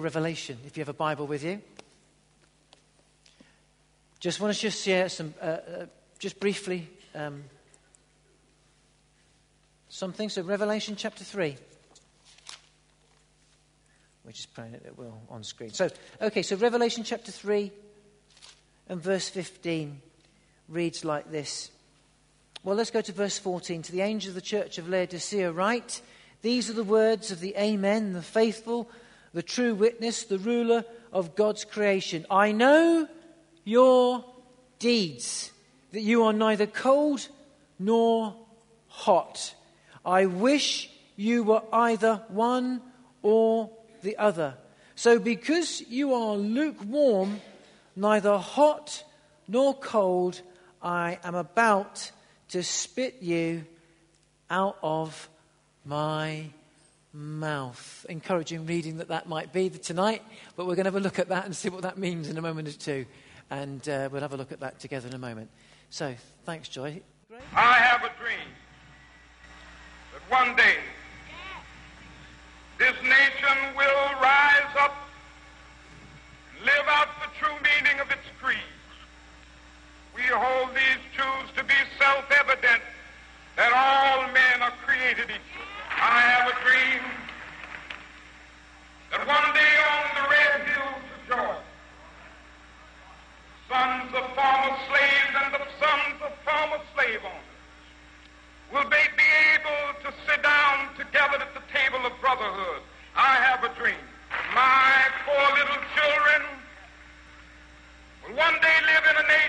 Revelation, if you have a Bible with you. Just want to just share some, uh, uh, just briefly, um, something. So, Revelation chapter 3. We're just praying that it will on screen. So, okay, so Revelation chapter 3 and verse 15 reads like this. Well, let's go to verse 14. To the angel of the church of Laodicea, write, These are the words of the Amen, the faithful, the true witness, the ruler of God's creation. I know your deeds, that you are neither cold nor hot. I wish you were either one or the other. So, because you are lukewarm, neither hot nor cold, I am about to spit you out of my mouth. Encouraging reading that that might be tonight, but we're going to have a look at that and see what that means in a moment or two. And uh, we'll have a look at that together in a moment. So, thanks, Joy. I have a dream that one day this nation will rise up live out the true meaning of its creed. We hold these truths to be self-evident that all men are created equal. I have a dream that one day on the red hills of Georgia, sons of former slaves and the sons of former slave owners will be able to sit down together at the table of brotherhood. I have a dream. My poor little children will one day live in a nation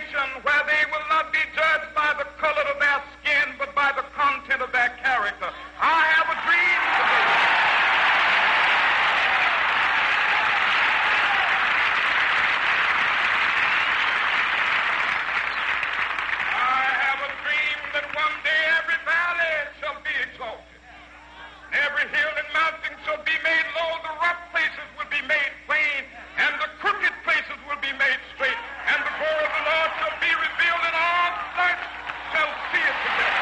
shall be made low, the rough places will be made plain, and the crooked places will be made straight, and the glory of the Lord shall be revealed, and all flesh shall see it together.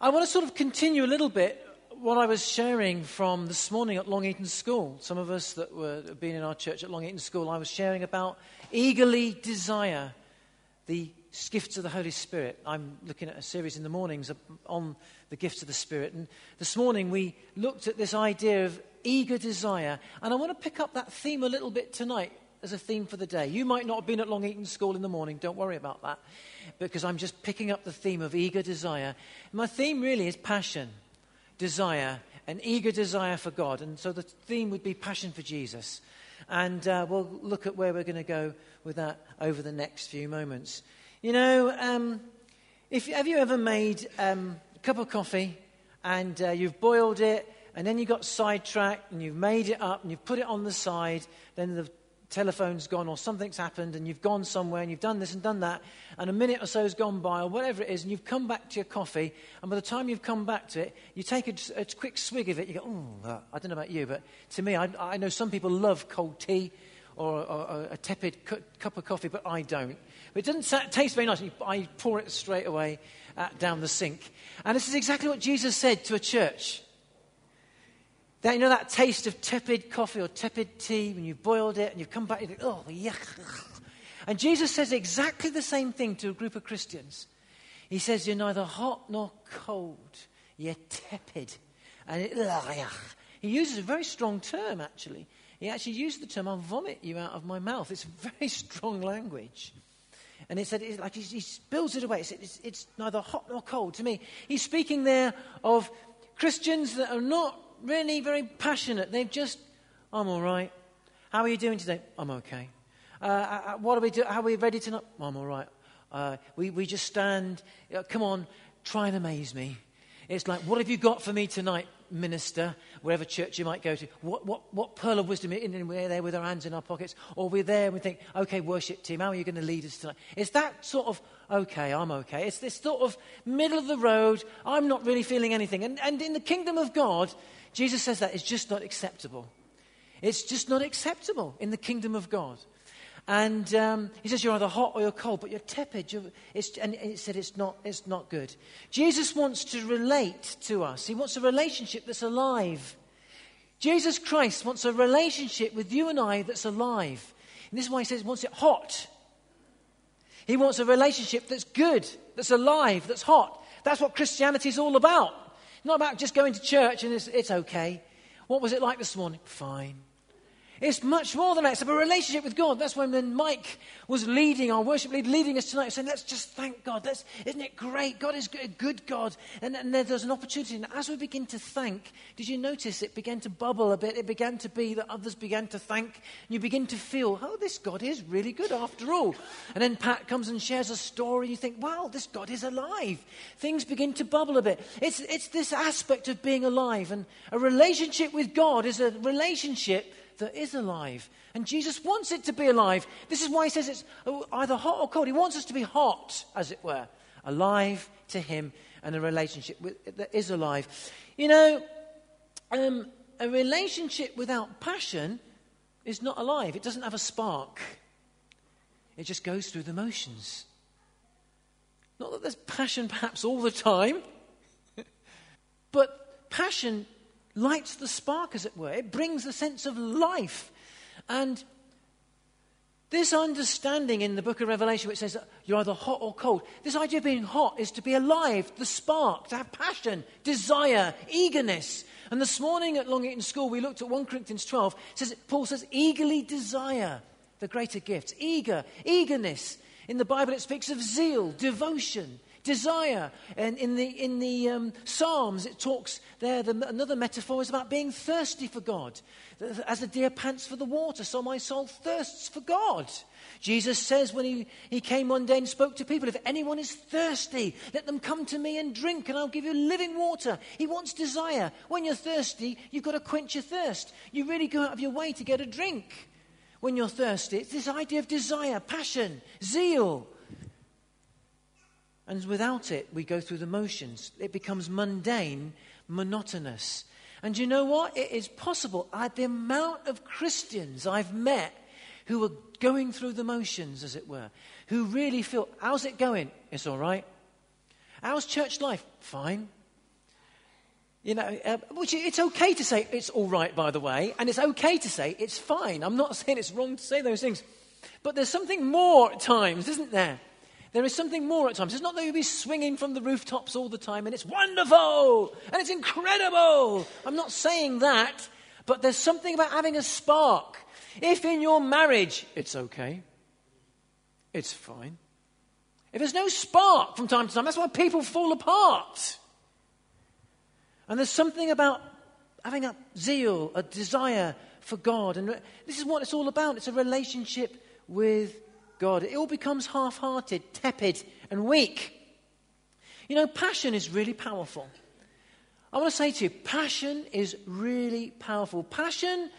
I want to sort of continue a little bit what I was sharing from this morning at Long Eaton School. Some of us that were been in our church at Long Eaton School, I was sharing about eagerly desire the gifts of the Holy Spirit. I'm looking at a series in the mornings on the gifts of the Spirit. And this morning we looked at this idea of eager desire. And I want to pick up that theme a little bit tonight as a theme for the day. You might not have been at Long Eaton School in the morning, don't worry about that, because I'm just picking up the theme of eager desire. My theme really is passion, desire, an eager desire for God. And so the theme would be passion for Jesus. And uh, we'll look at where we're going to go with that over the next few moments. You know, um, if, have you ever made um, a cup of coffee and uh, you've boiled it and then you got sidetracked and you've made it up and you've put it on the side, then the telephone's gone or something's happened and you've gone somewhere and you've done this and done that and a minute or so has gone by or whatever it is and you've come back to your coffee and by the time you've come back to it you take a, a quick swig of it you go oh i don't know about you but to me i, I know some people love cold tea or, a tepid cu- cup of coffee but i don't but it doesn't taste very nice i pour it straight away uh, down the sink and this is exactly what jesus said to a church that, you know that taste of tepid coffee or tepid tea when you've boiled it and you've come back, you think, oh, yuck. And Jesus says exactly the same thing to a group of Christians. He says, You're neither hot nor cold, you're tepid. And it, ugh, yuck. he uses a very strong term, actually. He actually used the term, I'll vomit you out of my mouth. It's very strong language. And it said, it's like he, he spills it away. It's, it's, it's neither hot nor cold. To me, he's speaking there of Christians that are not really very passionate. They've just, I'm all right. How are you doing today? I'm okay. Uh, uh, what are we doing? How are we ready tonight? I'm all right. Uh, we, we just stand. Uh, come on, try and amaze me. It's like, what have you got for me tonight, minister, wherever church you might go to? What, what, what pearl of wisdom? And we're there with our hands in our pockets. Or we're there and we think, okay, worship team, how are you going to lead us tonight? It's that sort of, okay, I'm okay. It's this sort of middle of the road, I'm not really feeling anything. And, and in the kingdom of God, Jesus says that is just not acceptable. It's just not acceptable in the kingdom of God. And um, he says, You're either hot or you're cold, but you're tepid. You're, it's, and he said, it's not, it's not good. Jesus wants to relate to us, he wants a relationship that's alive. Jesus Christ wants a relationship with you and I that's alive. And this is why he says he wants it hot. He wants a relationship that's good, that's alive, that's hot. That's what Christianity is all about. Not about just going to church and it's, it's okay. What was it like this morning? Fine. It's much more than that. It's a relationship with God. That's when Mike was leading, our worship lead, leading us tonight, saying, let's just thank God. Isn't it great? God is a good God. And, and there's an opportunity. And as we begin to thank, did you notice it began to bubble a bit? It began to be that others began to thank. And you begin to feel, oh, this God is really good after all. And then Pat comes and shares a story. And you think, wow, this God is alive. Things begin to bubble a bit. It's, it's this aspect of being alive. And a relationship with God is a relationship that is alive. And Jesus wants it to be alive. This is why he says it's either hot or cold. He wants us to be hot, as it were, alive to him and a relationship with, that is alive. You know, um, a relationship without passion is not alive, it doesn't have a spark, it just goes through the motions. Not that there's passion perhaps all the time, but passion lights the spark, as it were. It brings a sense of life. And this understanding in the book of Revelation, which says you're either hot or cold, this idea of being hot is to be alive, the spark, to have passion, desire, eagerness. And this morning at Long Eaton School, we looked at 1 Corinthians 12. Says, Paul says, eagerly desire the greater gifts. Eager, eagerness. In the Bible, it speaks of zeal, devotion, desire. And in the, in the um, Psalms, it talks there, the, another metaphor is about being thirsty for God. As the deer pants for the water, so my soul thirsts for God. Jesus says when he, he came one day and spoke to people, if anyone is thirsty, let them come to me and drink, and I'll give you living water. He wants desire. When you're thirsty, you've got to quench your thirst. You really go out of your way to get a drink when you're thirsty. It's this idea of desire, passion, zeal. And without it, we go through the motions. It becomes mundane, monotonous. And you know what? It is possible. I, the amount of Christians I've met who are going through the motions, as it were, who really feel, how's it going? It's all right. How's church life? Fine. You know, uh, which it's okay to say it's all right, by the way, and it's okay to say it's fine. I'm not saying it's wrong to say those things. But there's something more at times, isn't there? There is something more at times. It's not that you'll be swinging from the rooftops all the time and it's wonderful and it's incredible. I'm not saying that, but there's something about having a spark. If in your marriage it's okay, it's fine. If there's no spark from time to time, that's why people fall apart. And there's something about having a zeal, a desire for God. And this is what it's all about it's a relationship with God. It all becomes half hearted, tepid, and weak. You know, passion is really powerful. I want to say to you, passion is really powerful. Passion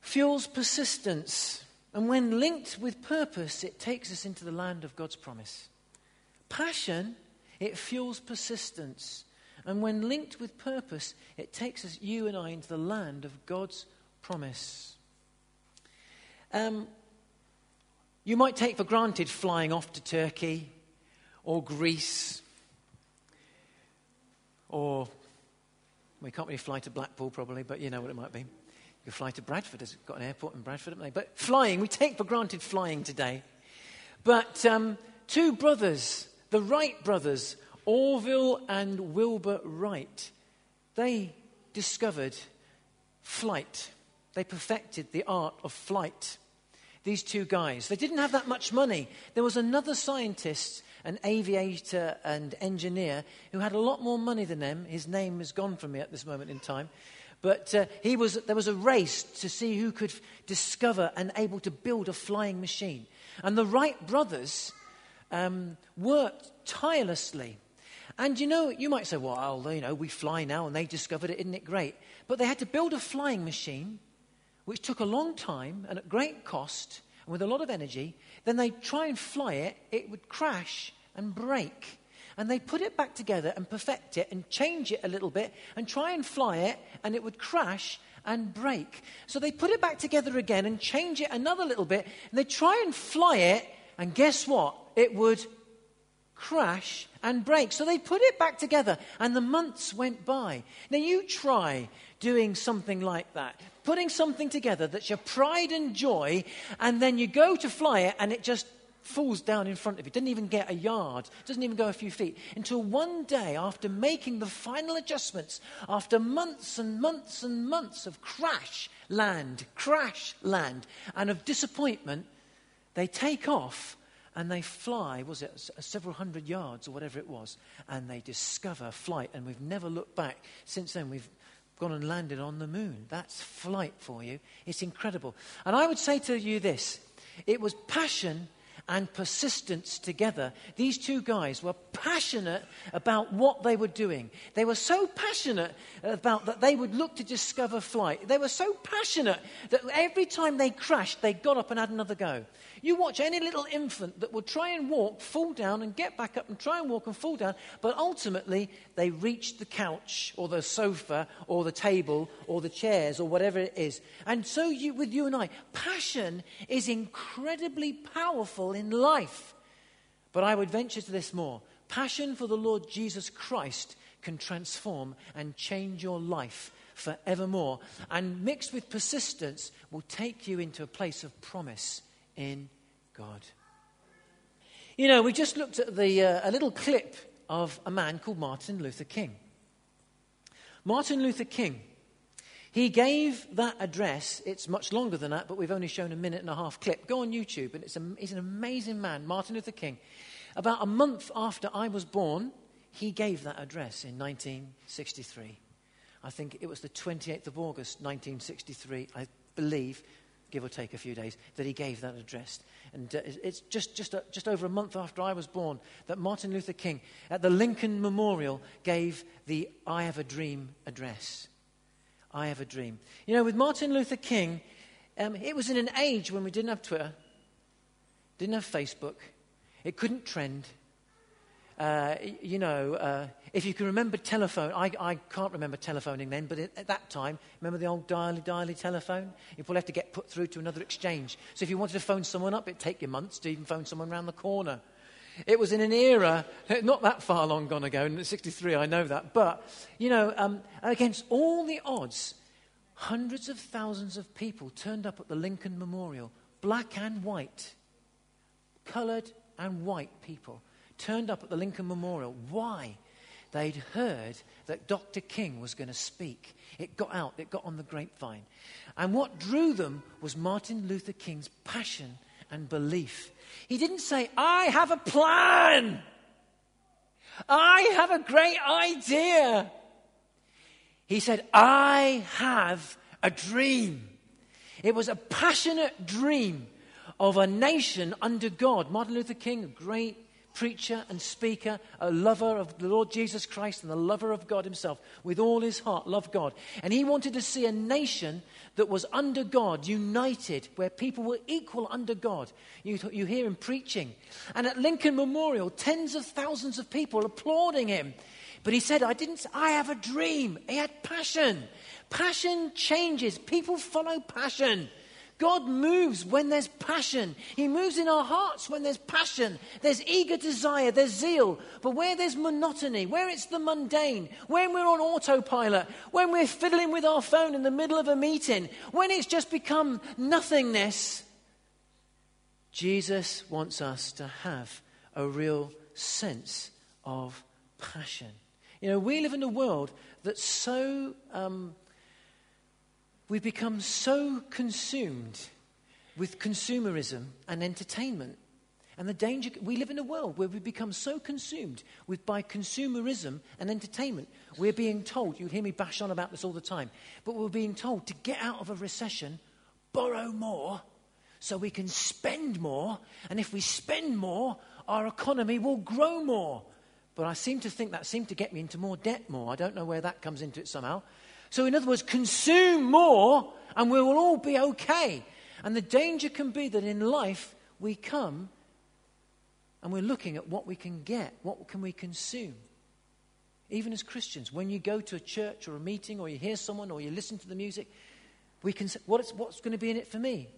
fuels persistence. And when linked with purpose, it takes us into the land of God's promise. Passion, it fuels persistence. And when linked with purpose, it takes us, you and I, into the land of God's promise. Um, you might take for granted flying off to Turkey or Greece or we can't really fly to Blackpool probably, but you know what it might be. You fly to Bradford. It's got an airport in Bradford, haven't they? But flying, we take for granted flying today. But um, two brothers, the Wright brothers, Orville and Wilbur Wright, they discovered flight. They perfected the art of flight these two guys. They didn't have that much money. There was another scientist, an aviator and engineer, who had a lot more money than them. His name is gone from me at this moment in time. But uh, he was, there was a race to see who could discover and able to build a flying machine. And the Wright brothers um, worked tirelessly. And you know, you might say, well, you know, we fly now and they discovered it, isn't it great? But they had to build a flying machine which took a long time and at great cost and with a lot of energy, then they'd try and fly it, it would crash and break. And they put it back together and perfect it and change it a little bit and try and fly it, and it would crash and break. So they put it back together again and change it another little bit, and they try and fly it, and guess what? It would crash and break. So they put it back together, and the months went by. Now you try doing something like that, putting something together that's your pride and joy, and then you go to fly it, and it just falls down in front of you, doesn't even get a yard, doesn't even go a few feet, until one day, after making the final adjustments, after months and months and months of crash land, crash land, and of disappointment, they take off and they fly, was it several hundred yards or whatever it was, and they discover flight. And we've never looked back since then. We've gone and landed on the moon. That's flight for you. It's incredible. And I would say to you this it was passion and persistence together. These two guys were passionate about what they were doing. They were so passionate about that they would look to discover flight. They were so passionate that every time they crashed, they got up and had another go. You watch any little infant that will try and walk, fall down, and get back up and try and walk and fall down, but ultimately they reach the couch or the sofa or the table or the chairs or whatever it is. And so you, with you and I, passion is incredibly powerful in life. But I would venture to this more. Passion for the Lord Jesus Christ can transform and change your life forevermore. And mixed with persistence will take you into a place of promise in God. You know, we just looked at the, uh, a little clip of a man called Martin Luther King. Martin Luther King, he gave that address. It's much longer than that, but we've only shown a minute and a half clip. Go on YouTube, and it's a, he's an amazing man, Martin Luther King. About a month after I was born, he gave that address in 1963. I think it was the 28th of August, 1963, I believe, give or take a few days, that he gave that address. And uh, it's just, just, just over a month after I was born that Martin Luther King at the Lincoln Memorial gave the I Have a Dream address. I Have a Dream. You know, with Martin Luther King, um, it was in an age when we didn't have Twitter, didn't have Facebook, it couldn't trend. Uh, you know, uh, if you can remember telephone, I, I can't remember telephoning then, but at that time, remember the old dially dially telephone? You probably have to get put through to another exchange. So if you wanted to phone someone up, it'd take you months to even phone someone around the corner. It was in an era, not that far long gone ago, in 63, I know that, but, you know, um, against all the odds, hundreds of thousands of people turned up at the Lincoln Memorial, black and white, coloured and white people turned up at the Lincoln Memorial. Why? They'd heard that Dr. King was going to speak. It got out, it got on the grapevine. And what drew them was Martin Luther King's passion and belief. He didn't say, I have a plan. I have a great idea. He said, I have a dream. It was a passionate dream of a nation under God. Martin Luther King, a great preacher and speaker, a lover of the Lord Jesus Christ and the lover of God himself, with all his heart, loved God. And he wanted to see a nation that was under God, united, where people were equal under God. You, you hear him preaching. And at Lincoln Memorial, tens of thousands of people applauding him. But he said, I didn't, I have a dream. He had passion. Passion changes. People follow passion. God moves when there's passion. He moves in our hearts when there's passion. There's eager desire, there's zeal. But where there's monotony, where it's the mundane, when we're on autopilot, when we're fiddling with our phone in the middle of a meeting, when it's just become nothingness, Jesus wants us to have a real sense of passion. You know, we live in a world that's so um, We've become so consumed with consumerism and entertainment. And the danger, we live in a world where we become so consumed with by consumerism and entertainment. We're being told, you hear me bash on about this all the time, but we're being told to get out of a recession, borrow more so we can spend more. And if we spend more, our economy will grow more. But I seem to think that seemed to get me into more debt more. I don't know where that comes into it somehow. So, in other words, consume more and we will all be okay. And the danger can be that in life we come and we're looking at what we can get, what can we consume. Even as Christians, when you go to a church or a meeting or you hear someone or you listen to the music, we can what is, what's going to be in it for me?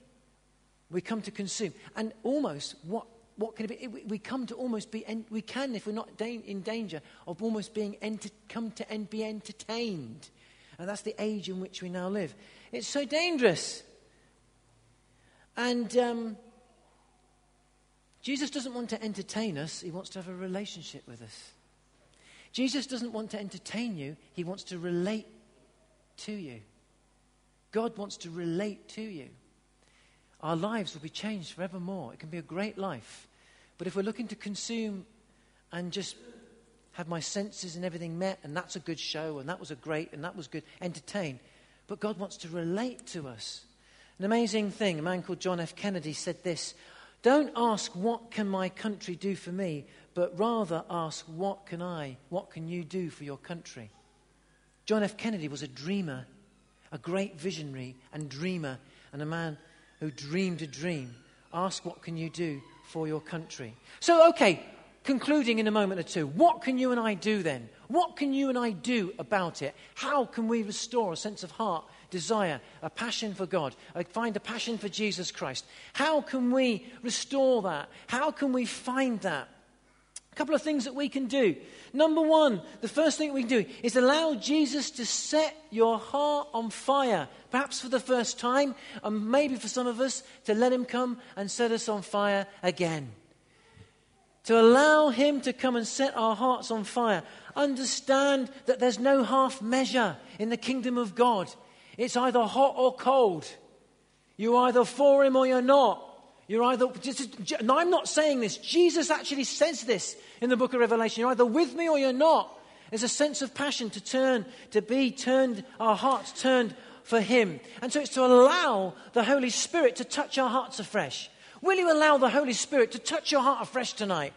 We come to consume. And almost, what, what can it be? We, come to almost be, we can, if we're not in danger, of almost being, enter- come to be entertained. And that's the age in which we now live. It's so dangerous. And um, Jesus doesn't want to entertain us, he wants to have a relationship with us. Jesus doesn't want to entertain you, he wants to relate to you. God wants to relate to you. Our lives will be changed forevermore. It can be a great life. But if we're looking to consume and just have my senses and everything met, and that's a good show, and that was a great, and that was good, entertain. But God wants to relate to us. An amazing thing, a man called John F. Kennedy said this Don't ask, what can my country do for me, but rather ask, what can I, what can you do for your country? John F. Kennedy was a dreamer, a great visionary and dreamer, and a man who dreamed a dream. Ask, what can you do for your country? So, okay, concluding in a moment or two, what can you and I do then? What can you and I do about it? How can we restore a sense of heart, desire, a passion for God, find a passion for Jesus Christ? How can we restore that? How can we find that? A couple of things that we can do. Number one, the first thing we can do is allow Jesus to set your heart on fire, perhaps for the first time, and maybe for some of us to let him come and set us on fire again. To allow him to come and set our hearts on fire. Understand that there's no half measure in the kingdom of God. It's either hot or cold. You're either for him or you're not. You're either, no, I'm not saying this. Jesus actually says this in the book of Revelation. You're either with me or you're not. There's a sense of passion to turn, to be turned, our hearts turned for Him. And so it's to allow the Holy Spirit to touch our hearts afresh. Will you allow the Holy Spirit to touch your heart afresh tonight?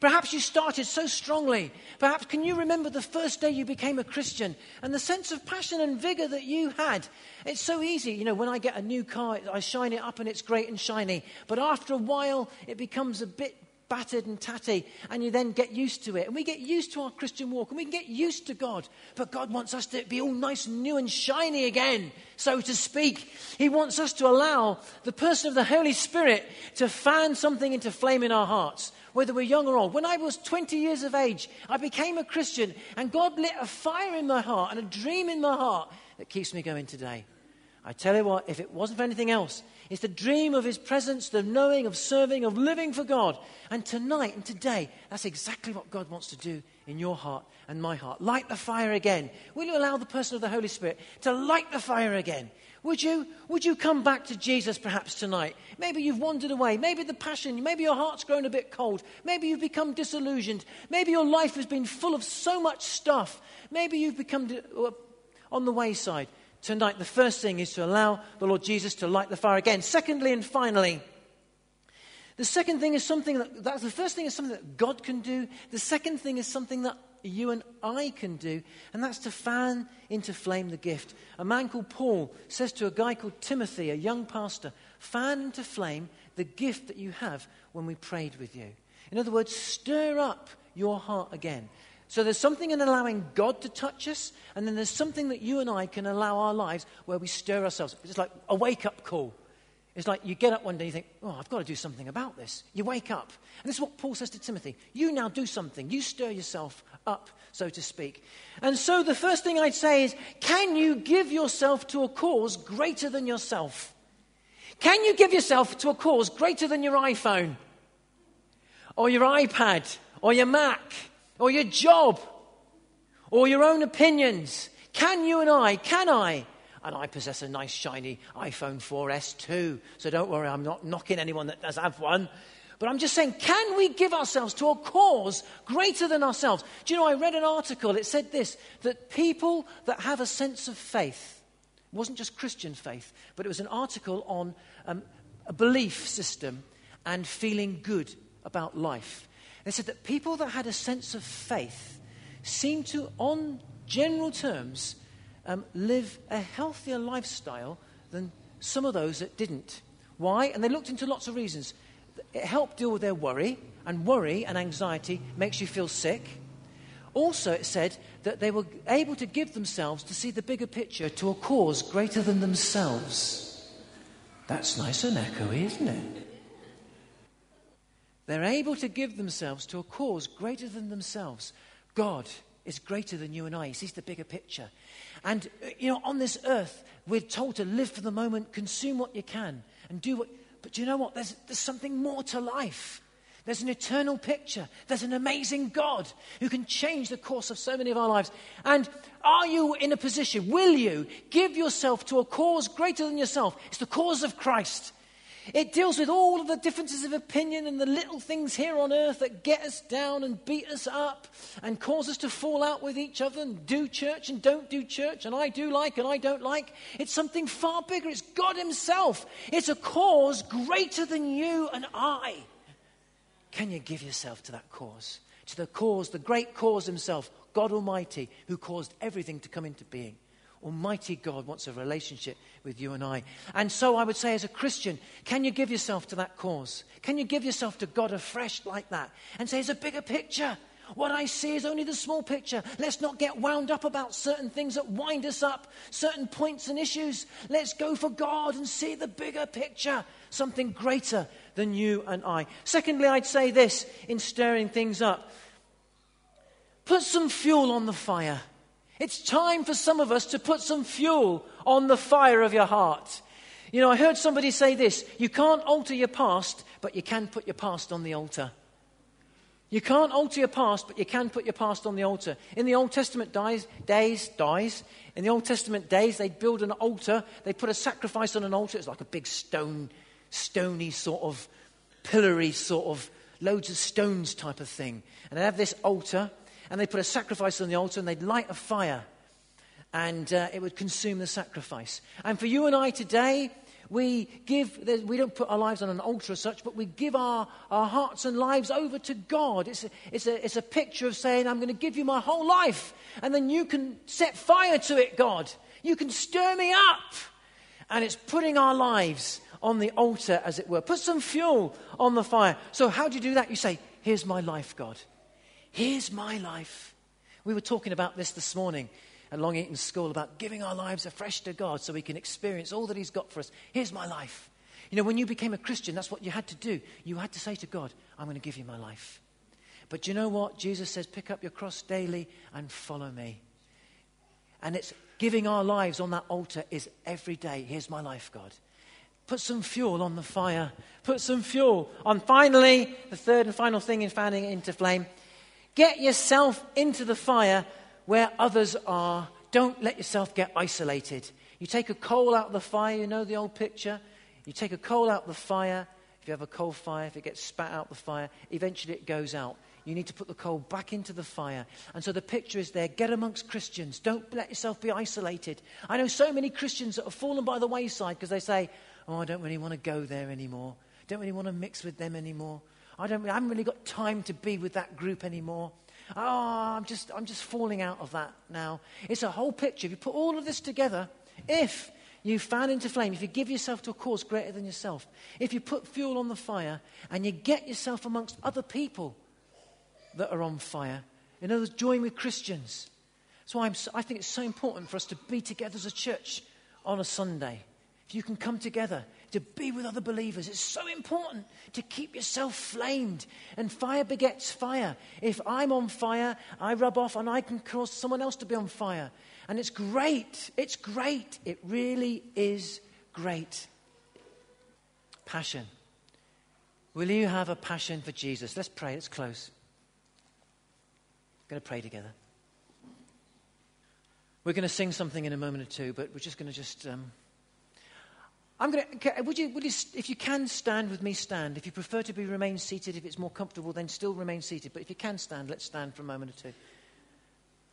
Perhaps you started so strongly. Perhaps can you remember the first day you became a Christian and the sense of passion and vigor that you had? It's so easy. You know, when I get a new car, I shine it up and it's great and shiny. But after a while, it becomes a bit battered and tatty, and you then get used to it. And we get used to our Christian walk, and we can get used to God. But God wants us to be all nice and new and shiny again, so to speak. He wants us to allow the person of the Holy Spirit to fan something into flame in our hearts, whether we're young or old. When I was 20 years of age, I became a Christian, and God lit a fire in my heart and a dream in my heart that keeps me going today. I tell you what, if it wasn't for anything else, it's the dream of His presence, the knowing, of serving, of living for God. And tonight and today, that's exactly what God wants to do in your heart and my heart. Light the fire again. Will you allow the person of the Holy Spirit to light the fire again? Would you? Would you come back to Jesus perhaps tonight? Maybe you've wandered away. Maybe the passion, maybe your heart's grown a bit cold. Maybe you've become disillusioned. Maybe your life has been full of so much stuff. Maybe you've become uh, on the wayside tonight, the first thing is to allow the Lord Jesus to light the fire again. Secondly and finally, the second thing is something that, that's the first thing is something that God can do. The second thing is something that you and I can do, and that's to fan into flame the gift. A man called Paul says to a guy called Timothy, a young pastor, fan into flame the gift that you have when we prayed with you. In other words, stir up your heart again. So there's something in allowing God to touch us, and then there's something that you and I can allow our lives where we stir ourselves. It's like a wake up call. It's like you get up one day and you think, oh, I've got to do something about this. You wake up. And this is what Paul says to Timothy. You now do something. You stir yourself up, so to speak. And so the first thing I'd say is, can you give yourself to a cause greater than yourself? Can you give yourself to a cause greater than your iPhone? Or your iPad? Or your Mac? Or your job or your own opinions. Can you and I, can I? And I possess a nice shiny iPhone 4S too, so don't worry, I'm not knocking anyone that does have one. But I'm just saying, can we give ourselves to a cause greater than ourselves? Do you know, I read an article, it said this that people that have a sense of faith, it wasn't just Christian faith, but it was an article on um, a belief system and feeling good about life. They said that people that had a sense of faith seemed to, on general terms, um, live a healthier lifestyle than some of those that didn't. Why? And they looked into lots of reasons. It helped deal with their worry, and worry and anxiety makes you feel sick. Also, it said that they were able to give themselves to see the bigger picture to a cause greater than themselves. That's nice and echoey, isn't it? They're able to give themselves to a cause greater than themselves. God is greater than you and I. He sees the bigger picture. And, uh, you know, on this earth, we're told to live for the moment, consume what you can, and do what. But do you know what? There's, there's something more to life. There's an eternal picture. There's an amazing God who can change the course of so many of our lives. And are you in a position, will you give yourself to a cause greater than yourself? It's the cause of Christ. It deals with all of the differences of opinion and the little things here on earth that get us down and beat us up and cause us to fall out with each other and do church and don't do church and I do like and I don't like. It's something far bigger. It's God Himself. It's a cause greater than you and I. Can you give yourself to that cause? To the cause, the great cause Himself, God Almighty, who caused everything to come into being. Almighty God wants a relationship with you and I. And so I would say, as a Christian, can you give yourself to that cause? Can you give yourself to God afresh like that and say, it's a bigger picture? What I see is only the small picture. Let's not get wound up about certain things that wind us up, certain points and issues. Let's go for God and see the bigger picture, something greater than you and I. Secondly, I'd say this in stirring things up put some fuel on the fire. It's time for some of us to put some fuel on the fire of your heart. You know, I heard somebody say this you can't alter your past, but you can put your past on the altar. You can't alter your past, but you can put your past on the altar. In the Old Testament days, days, dies. In the Old Testament days, they'd build an altar. They'd put a sacrifice on an altar. It's like a big stone, stony sort of, pillory sort of, loads of stones type of thing. And they'd have this altar, and they put a sacrifice on the altar and they'd light a fire and uh, it would consume the sacrifice. And for you and I today, we give, we don't put our lives on an altar as such, but we give our, our hearts and lives over to God. It's a, it's, a, it's a picture of saying, I'm going to give you my whole life, and then you can set fire to it, God. You can stir me up. And it's putting our lives on the altar, as it were. Put some fuel on the fire. So, how do you do that? You say, Here's my life, God. Here's my life. We were talking about this this morning at Long Eaton School about giving our lives afresh to God so we can experience all that He's got for us. Here's my life. You know, when you became a Christian, that's what you had to do. You had to say to God, I'm going to give you my life. But you know what? Jesus says, pick up your cross daily and follow me. And it's giving our lives on that altar is every day. Here's my life, God. Put some fuel on the fire. Put some fuel on. Finally, the third and final thing in fanning it into flame Get yourself into the fire where others are. Don't let yourself get isolated. You take a coal out of the fire, you know the old picture? You take a coal out of the fire. If you have a coal fire, if it gets spat out the fire, eventually it goes out. You need to put the coal back into the fire. And so the picture is there get amongst Christians. Don't let yourself be isolated. I know so many Christians that have fallen by the wayside because they say, Oh, I don't really want to go there anymore. Don't really want to mix with them anymore. I, don't, I haven't really got time to be with that group anymore. Oh, I'm just, I'm just falling out of that now. It's a whole picture. If you put all of this together, if you fan into flame, if you give yourself to a cause greater than yourself, if you put fuel on the fire and you get yourself amongst other people that are on fire, in other words, join with Christians. That's why I'm, I think it's so important for us to be together as a church on a Sunday. If you can come together, to be with other believers. It's so important to keep yourself flamed. And fire begets fire. If I'm on fire, I rub off and I can cause someone else to be on fire. And it's great. It's great. It really is great. Passion. Will you have a passion for Jesus? Let's pray. Let's close. We're going to pray together. We're going to sing something in a moment or two, but we're just going to just. Um, I'm going to, would you, would you, if you can stand with me, stand. If you prefer to be remain seated, if it's more comfortable, then still remain seated. But if you can stand, let's stand for a moment or two.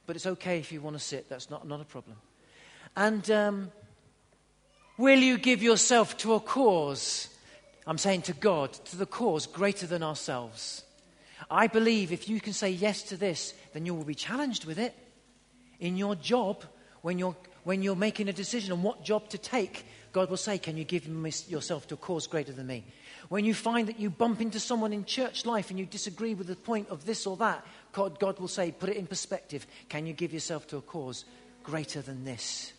But it's okay if you want to sit. That's not, not a problem. And um, will you give yourself to a cause? I'm saying to God, to the cause greater than ourselves. I believe if you can say yes to this, then you will be challenged with it in your job when you're, when you're making a decision on what job to take God will say, Can you give yourself to a cause greater than me? When you find that you bump into someone in church life and you disagree with the point of this or that, God, God will say, Put it in perspective. Can you give yourself to a cause greater than this?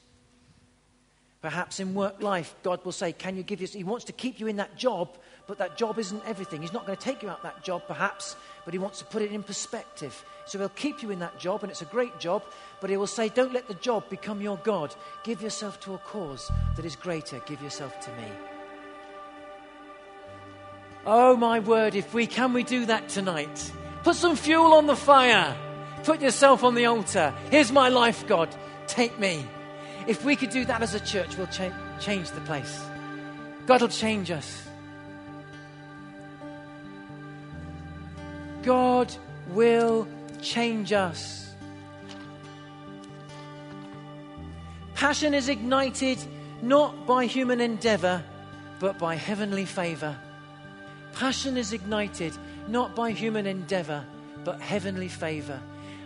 Perhaps in work life, God will say, Can you give yourself? He wants to keep you in that job, but that job isn't everything. He's not going to take you out that job, perhaps, but He wants to put it in perspective. So He'll keep you in that job, and it's a great job, but He will say, Don't let the job become your God. Give yourself to a cause that is greater. Give yourself to me. Oh, my word, if we can we do that tonight? Put some fuel on the fire. Put yourself on the altar. Here's my life, God. Take me. If we could do that as a church, we'll cha- change the place. God will change us. God will change us. Passion is ignited not by human endeavor, but by heavenly favor. Passion is ignited not by human endeavor, but heavenly favor.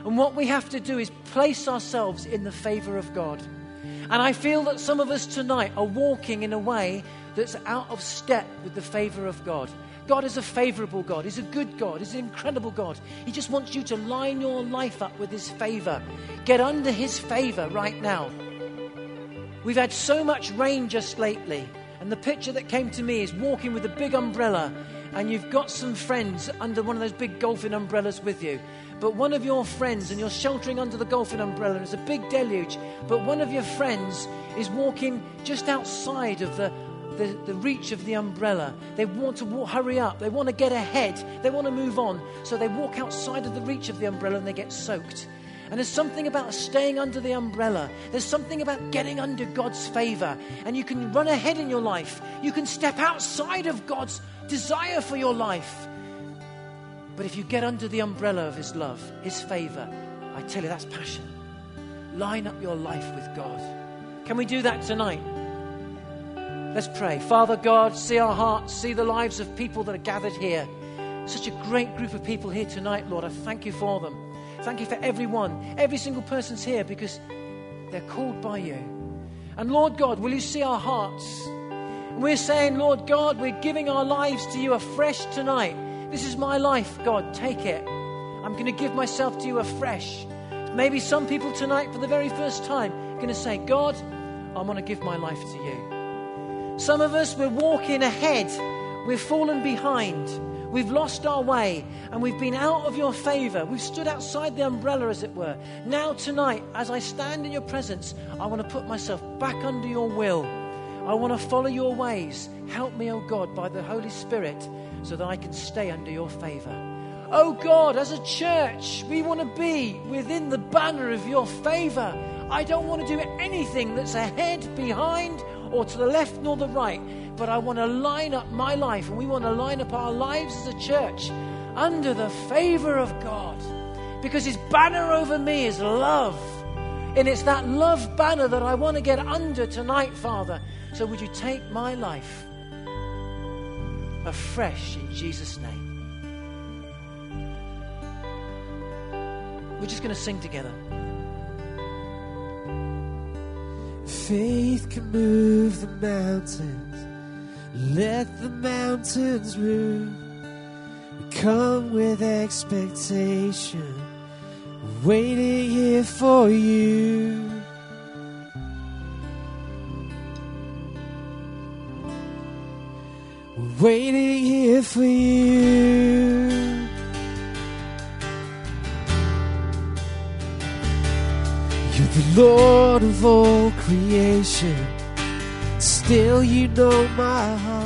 And what we have to do is place ourselves in the favor of God. And I feel that some of us tonight are walking in a way that's out of step with the favor of God. God is a favorable God. He's a good God. He's an incredible God. He just wants you to line your life up with His favor. Get under His favor right now. We've had so much rain just lately. And the picture that came to me is walking with a big umbrella, and you've got some friends under one of those big golfing umbrellas with you. But one of your friends, and you're sheltering under the golfing umbrella, and it's a big deluge, but one of your friends is walking just outside of the, the, the reach of the umbrella. They want to walk, hurry up. They want to get ahead. They want to move on. So they walk outside of the reach of the umbrella and they get soaked. And there's something about staying under the umbrella. There's something about getting under God's favor. And you can run ahead in your life. You can step outside of God's desire for your life. But if you get under the umbrella of His love, His favor, I tell you, that's passion. Line up your life with God. Can we do that tonight? Let's pray. Father God, see our hearts, see the lives of people that are gathered here. Such a great group of people here tonight, Lord. I thank you for them. Thank you for everyone. Every single person's here because they're called by you. And Lord God, will you see our hearts? We're saying, Lord God, we're giving our lives to you afresh tonight. This is my life, God. Take it. I'm going to give myself to you afresh. Maybe some people tonight, for the very first time, are going to say, God, I'm going to give my life to you. Some of us, we're walking ahead, we've fallen behind, we've lost our way, and we've been out of your favor. We've stood outside the umbrella, as it were. Now, tonight, as I stand in your presence, I want to put myself back under your will. I want to follow your ways. Help me, O oh God, by the Holy Spirit, so that I can stay under your favor. Oh God, as a church, we want to be within the banner of your favor. I don't want to do anything that's ahead, behind, or to the left nor the right, but I want to line up my life and we want to line up our lives as a church under the favor of God. Because His banner over me is love. And it's that love banner that I want to get under tonight, Father. So would you take my life afresh in Jesus' name? We're just going to sing together. Faith can move the mountains. Let the mountains move. Come with expectation, waiting here for you. Waiting here for you. Lord of all creation. Still, you know my heart.